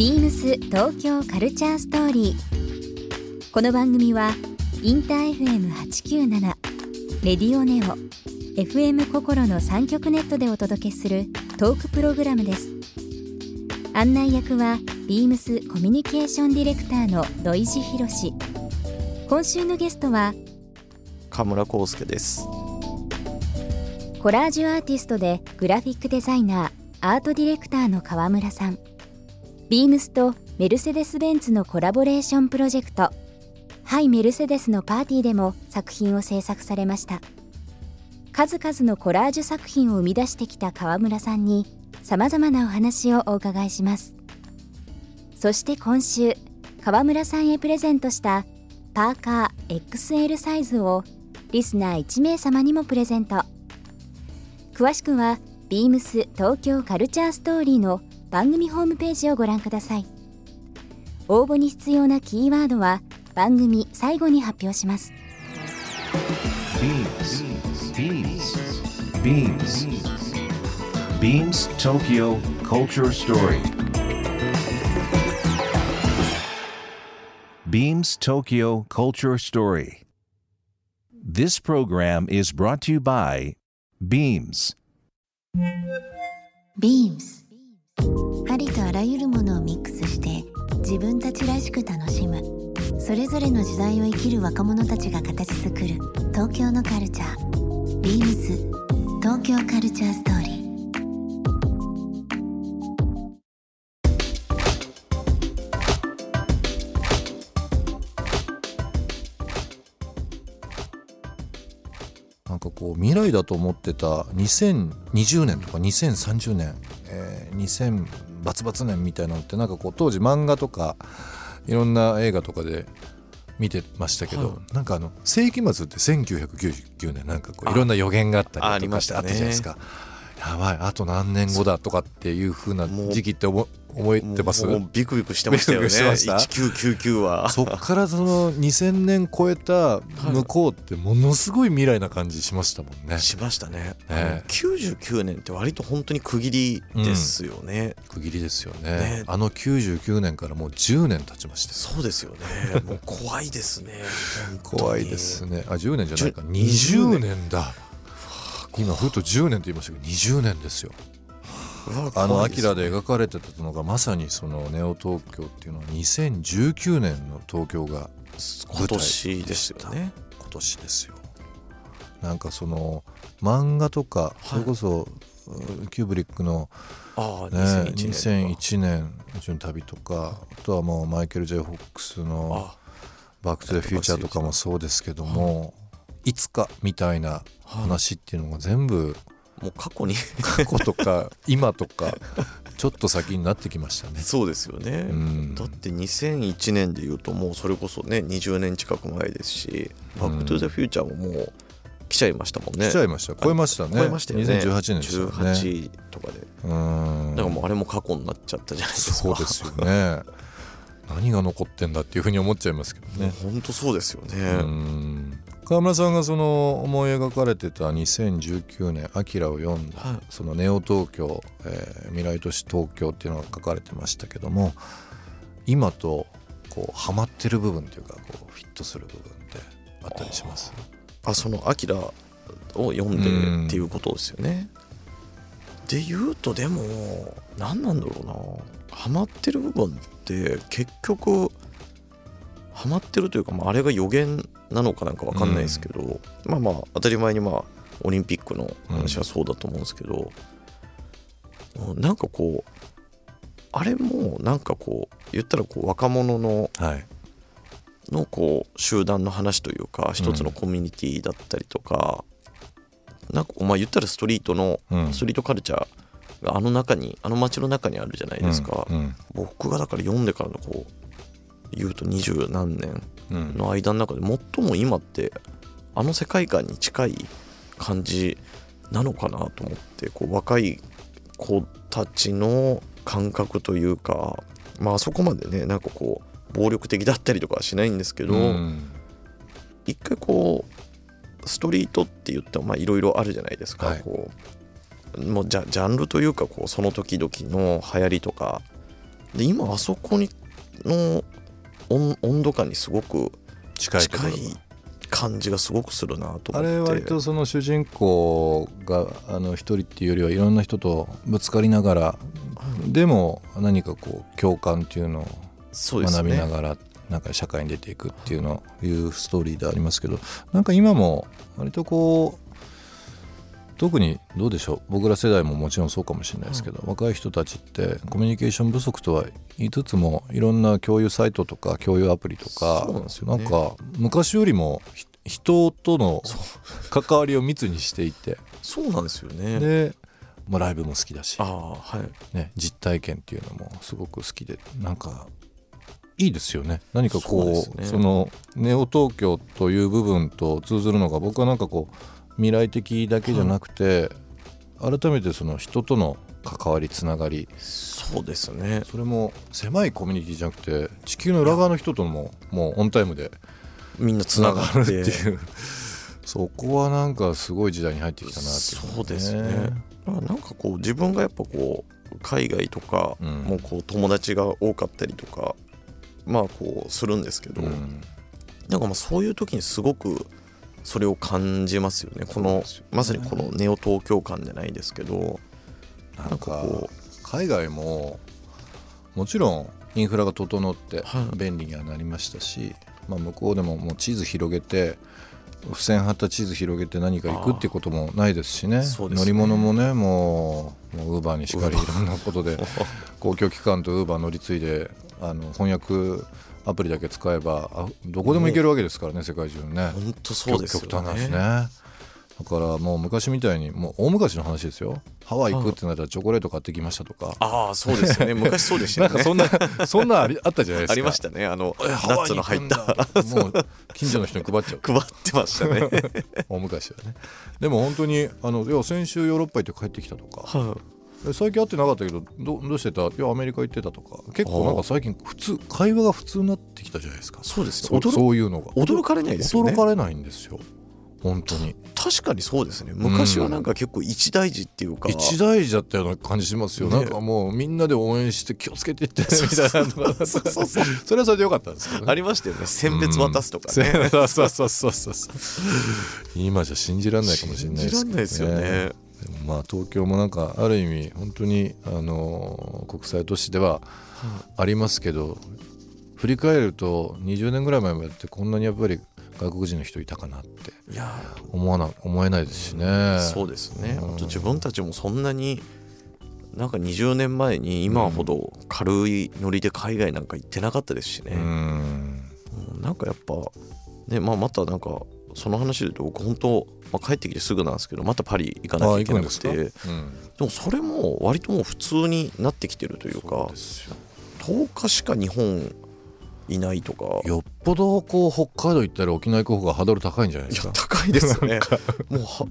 ビームス東京カルチャーストーリー。この番組はインター FM897 レディオネオ FM 心の三極ネットでお届けするトークプログラムです。案内役はビームスコミュニケーションディレクターの土井博志。今週のゲストは河村康介ですコラージュアーティストでグラフィックデザイナーアートディレクターの河村さんビームスとメルセデス・ベンツのコラボレーションプロジェクト「ハイ・メルセデス」のパーティーでも作品を制作されました。数々のコラージュ作品を生み出してきた河村さんにさまざまなお話をお伺いします。そして今週河村さんへプレゼントしたパーカー XL サイズをリスナー1名様にもプレゼント。詳しくはビームス東京カルチャーストーリーの番組ホームページをご覧ください応募に必要なキーワードは番組最後に発表します BeamsBeamsBeamsTokyo Culture Story Beams Tokyo Culture Story This program is brought to you by Beams ビームスあらゆるものをミックスして自分たちらしく楽しむ。それぞれの時代を生きる若者たちが形作る東京のカルチャー。ビームス東京カルチャーストーリー。なんかこう未来だと思ってた2020年とか2030年、えー、2000バツバツ年みたいなのってなんかこう当時漫画とかいろんな映画とかで見てましたけど、はなんかあの世紀末って1999年なんかこういろんな予言があったりとかしりましてあったじゃないですか。やばいあと何年後だとかっていう風な時期って思覚えてます。もうビクビクしてましたよね。ビクビクしてました。1999は。そっからその2000年超えた向こうってものすごい未来な感じしましたもんね。しましたね。ね99年って割と本当に区切りですよね、区切りですよね。ね。あの99年からもう10年経ちましたよ。そうですよね。もう怖いですね。怖いですね。あ10年じゃないか。じゅ20年。だ。今ふと10年と言いましたけど20年ですよあの「怖いすアキラ」で描かれてたのがまさにそのネオ東京っていうのは2019年の東京が今年ですよね。今年ですよ。なんかその漫画とかそれこそ、うんキューブリックのね、2001年2001年宇宙の旅とかあとはもうマイケル・ジェイ・ホックスのあ「バック・トゥ・ザ・フューチャー」とかもそうですけどもい。つかみたいな話っていうのが全部もう過去に。過去とか 今とかちょっと先になってきましたね。そうですよね、うん。だって2001年でいうともうそれこそね20年近く前ですし「バック・トゥ・ザ・フューチャー」ももう来ちゃいましたもんね。来ちゃいました。超えましたね。超えましたよね。2018年でしたよね。18とかで。うん。だからもうあれも過去になっちゃったじゃないですか。そうですよね。何が残ってんだっていうふうに思っちゃいますけどね。本当そうですよね、うん川村さんがその思い描かれてた2019年「アキラを読んだ、はい。そのネオ東京、えー未来都市東京っていうのが書かれてましたけども今とこうハマってる部分っていうかこうフィットする部分ってあったりします？あその「アキラを読んでっていうことですよね、で言うとでも何なんだろうな。ハマってる部分って結局ハマってるというか、まあ、あれが予言なのかなんか分かんないですけど、まあまあ当たり前にまあオリンピックの話はそうだと思うんですけど、もうなんかこうあれもなんかこう言ったらこう若者のはい。のこう集団の話というか一つのコミュニティだったりとか、なんかまあ言ったらストリートの、うん。ストリートカルチャーがあの中にあの街の中にあるじゃないですか、うん。うん。僕がだから読んでからのこう言うと二十何年うんの間の中で最も今ってあの世界観に近い感じなのかなと思ってこう若い子たちの感覚というかまああそこまでねなんかこう暴力的だったりとかはしないんですけど、うん一回こうストリートって言ってもまあいろいろあるじゃないですか、はい。こうもうジャジャンルというかこうその時々の流行りとか。で今あそこにの温温度感にすごく近い感じがすごくするなとあ思って。れ割とその主人公があの一人っていうよりはいろんな人とぶつかりながらでも何かこう共感っていうのを学びなねがらなんか社会に出ていくっていうのいうストーリーでありますけどなんか今も割とこう特にどうでしょう。僕ら世代ももちろんそうかもしれないですけど、若い人たちってコミュニケーション不足とは言いつつもいろんな共有サイトとか共有アプリとかそうなんですよね。なんか昔よりもひ人との関わりを密にしていて。そうなんですよね。で、まあ、ライブも好きだしはい。ね、実体験っていうのもすごく好きでなんかいいですよね。何かこうね。そのネオ東京という部分と通ずるのが僕はなんかこう未来的だけじゃなくて、改めてその人との関わりつながり。そうですね。それも狭いコミュニティじゃなくて地球の裏側の人とももうオンタイムでみんなつつながるってていう。そこはなんかすごい時代に入ってきたなっていうそうですね。なんかこう自分がやっぱこう海外とかうん。もうこう友達が多かったりとかまあこうするんですけど、うん。なんかまあそういう時にすごくそれを感じますよね。このまさにこのネオ東京感じゃないですけどなんかかこ海外ももちろんインフラが整ってはい。便利にはなりましたし、まあ、向こうでももう地図広げて付箋貼った地図広げて何か行くっていうこともないですしね。ね。乗り物もねもうウーバーにしかりいろんなことで 公共機関とウーバー乗り継いであの翻訳アプリだけ使えばあどこでも行けるわけですからね世界中にね。本当そうですよ極端な話ね。ねだからもう昔みたいにもう大昔の話ですよ。ハワイ行くってなったらチョコレート買ってきましたとか。ああそうですよね。昔そうでしたよね。なんかそんな そんなありあったじゃないですか。ありましたね。あのえナッツの入った。もう近所の人に配っちゃう。配ってましたね。大昔はね。でも本当にあのいや先週ヨーロッパ行って帰ってきたとか。はえ最近会ってなかったけどどどうしてた？いやアメリカ行ってたとか。結構なんか最近普通会話が普通になってきたじゃないですか。そうですねそ驚そういうのが。驚かれないですよね。驚かれないんですよ。本当に。確かにそうですね。昔はなんか結構一大事っていうか、一大事だったような感じしますよ、ね。なんかもうみんなで応援して気をつけていってみたいなそうそうそう。それはそれでよかったんですけどね。ありましたよね。選別渡すとかうんね、そうそうそうそうそう。今じゃ信じられないかもしれないですけど、信じらんないですよねでもまあ東京もなんかある意味本当にあの国際都市ではありますけど振り返ると20年ぐらい前までってこんなにやっぱり外国人の人いたかなっていや。思わな思えないですしね。そうですね。うん。自分たちもそんなになんか20年前に今ほど軽いノリで海外なんか行ってなかったですしね、うん。うん。なんかやっぱねまあまたなんかその話で言うと僕本当、まあ、帰ってきてすぐなんですけどまたパリ行かなきあゃいけなくて。でうん、もそれも割ともう普通になってきてるというかですよ。10日しか日本いないとか。よっぽどこう北海道行ったり沖縄行く方がハードル高いんじゃないですか？高いですよね。もうは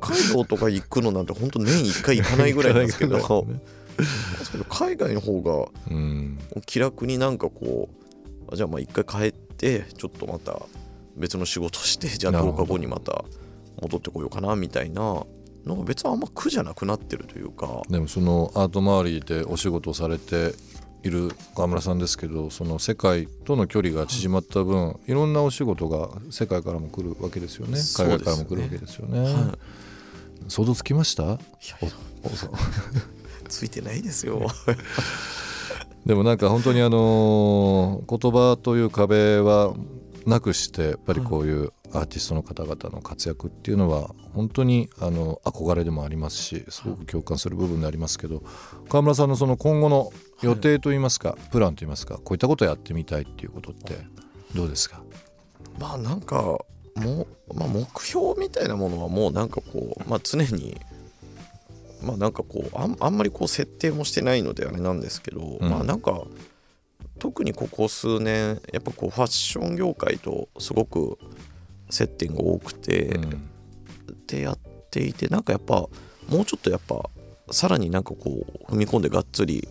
北海道とか行くのなんて本当年1回行かないぐらいなんですけど。海外の方がうん、気楽になんかこうあじゃあまあ一回帰ってちょっとまた別の仕事してじゃあ10なるほど日後にまた戻ってこようかなみたいな。のが別にあんま苦じゃなくなってるというか。でもそのアート周りでお仕事をされている川村さんですけどその世界との距離が縮まった分いろんなお仕事が世界からも来るわけですよね。ね。海外からも来るわけですよね。は想像つきました？いや。ついてないですよ。でもなんか本当にあのー言葉という壁はなくしてやっぱりこういうアーティストの方々の活躍っていうのは本当にあの憧れでもありますしすごく共感する部分でありますけど川村さんのその今後の予定といいますか、プランといいますかこういったことをやってみたいっていうことってどうですか？まあなんかもう、まあ、目標みたいなものはもうなんかこう、まあ、常にまあなんかこうあんあんまりこう設定もしてないのであれなんですけど、うん。まあなんか特にここ数年やっぱこうファッション業界とすごく接点が多くて、うん。でやっていてなんかやっぱもうちょっとやっぱさらになんかこう踏み込んでがっつり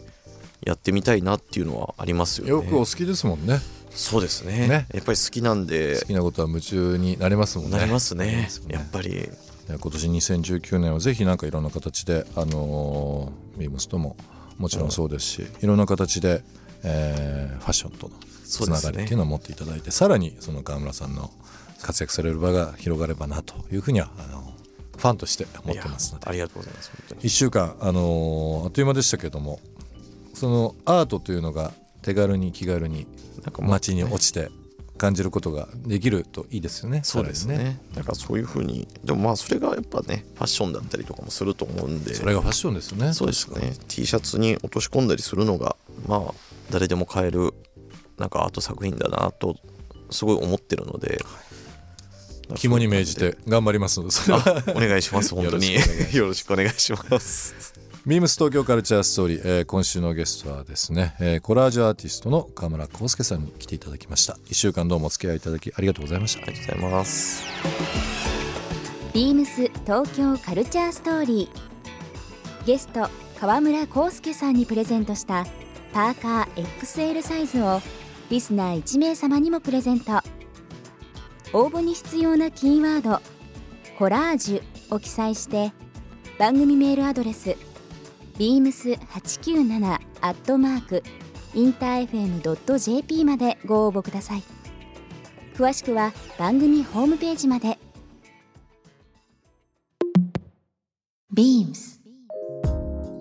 やってみたいなっていうのはありますよね。よくお好きですもんね。そうですね。ね。やっぱり好きなんで。好きなことは夢中になれますもんね。なりますね。すよね。やっぱり。今年2019年はぜひなんかいろんな形であのービームスとももちろんそうですし、いろんな形で、えーファッションとのつながりっていうのを持っていただいてさらにその川村さんの活躍される場が広がればなというふうにはあのファンとして思ってますので。ありがとうございます本当に。1週間、あのーあっという間でしたけどもそのアートというのが手軽に気軽に街に落ちて感じることができるといいですよね。そうですね。さらにだからそういうふうにでもまあそれがやっぱねファッションだったりとかもすると思うんで。それがファッションですよね。そうですね。T シャツに落とし込んだりするのがまあ誰でも買えるなんかアート作品だなとすごい思ってるので。肝に銘じて頑張りますので。それはあお願いします 本当に。よろしくお願いします。ビームス東京カルチャーストーリー、えー今週のゲストはですね、えーコラージュアーティストの川村康介さんに来ていただきました。1週間どうもお付き合いいただきありがとうございました。ありがとうございます。ビームス東京カルチャーストーリー。ゲスト川村康介さんにプレゼントしたパーカー XL サイズをリスナー1名様にもプレゼント。応募に必要なキーワード「コラージュ」を記載して番組メールアドレス beams897 アットマークインター FM.jp までご応募ください。詳しくは番組ホームページまで。ビームス。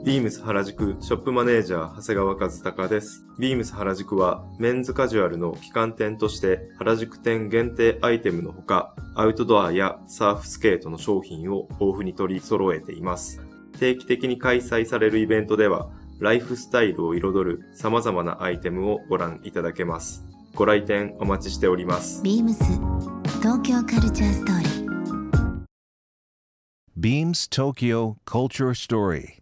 ビームス原宿ショップマネージャー長谷川和孝です。ビームス原宿はメンズカジュアルの旗艦店として原宿店限定アイテムのほかアウトドアやサーフスケートの商品を豊富に取り揃えています。定期的に開催されるイベントではライフスタイルを彩る様々なアイテムをご覧いただけます。ご来店お待ちしております。ビームス東京カルチャーストーリー Beams Tokyo Culture Story.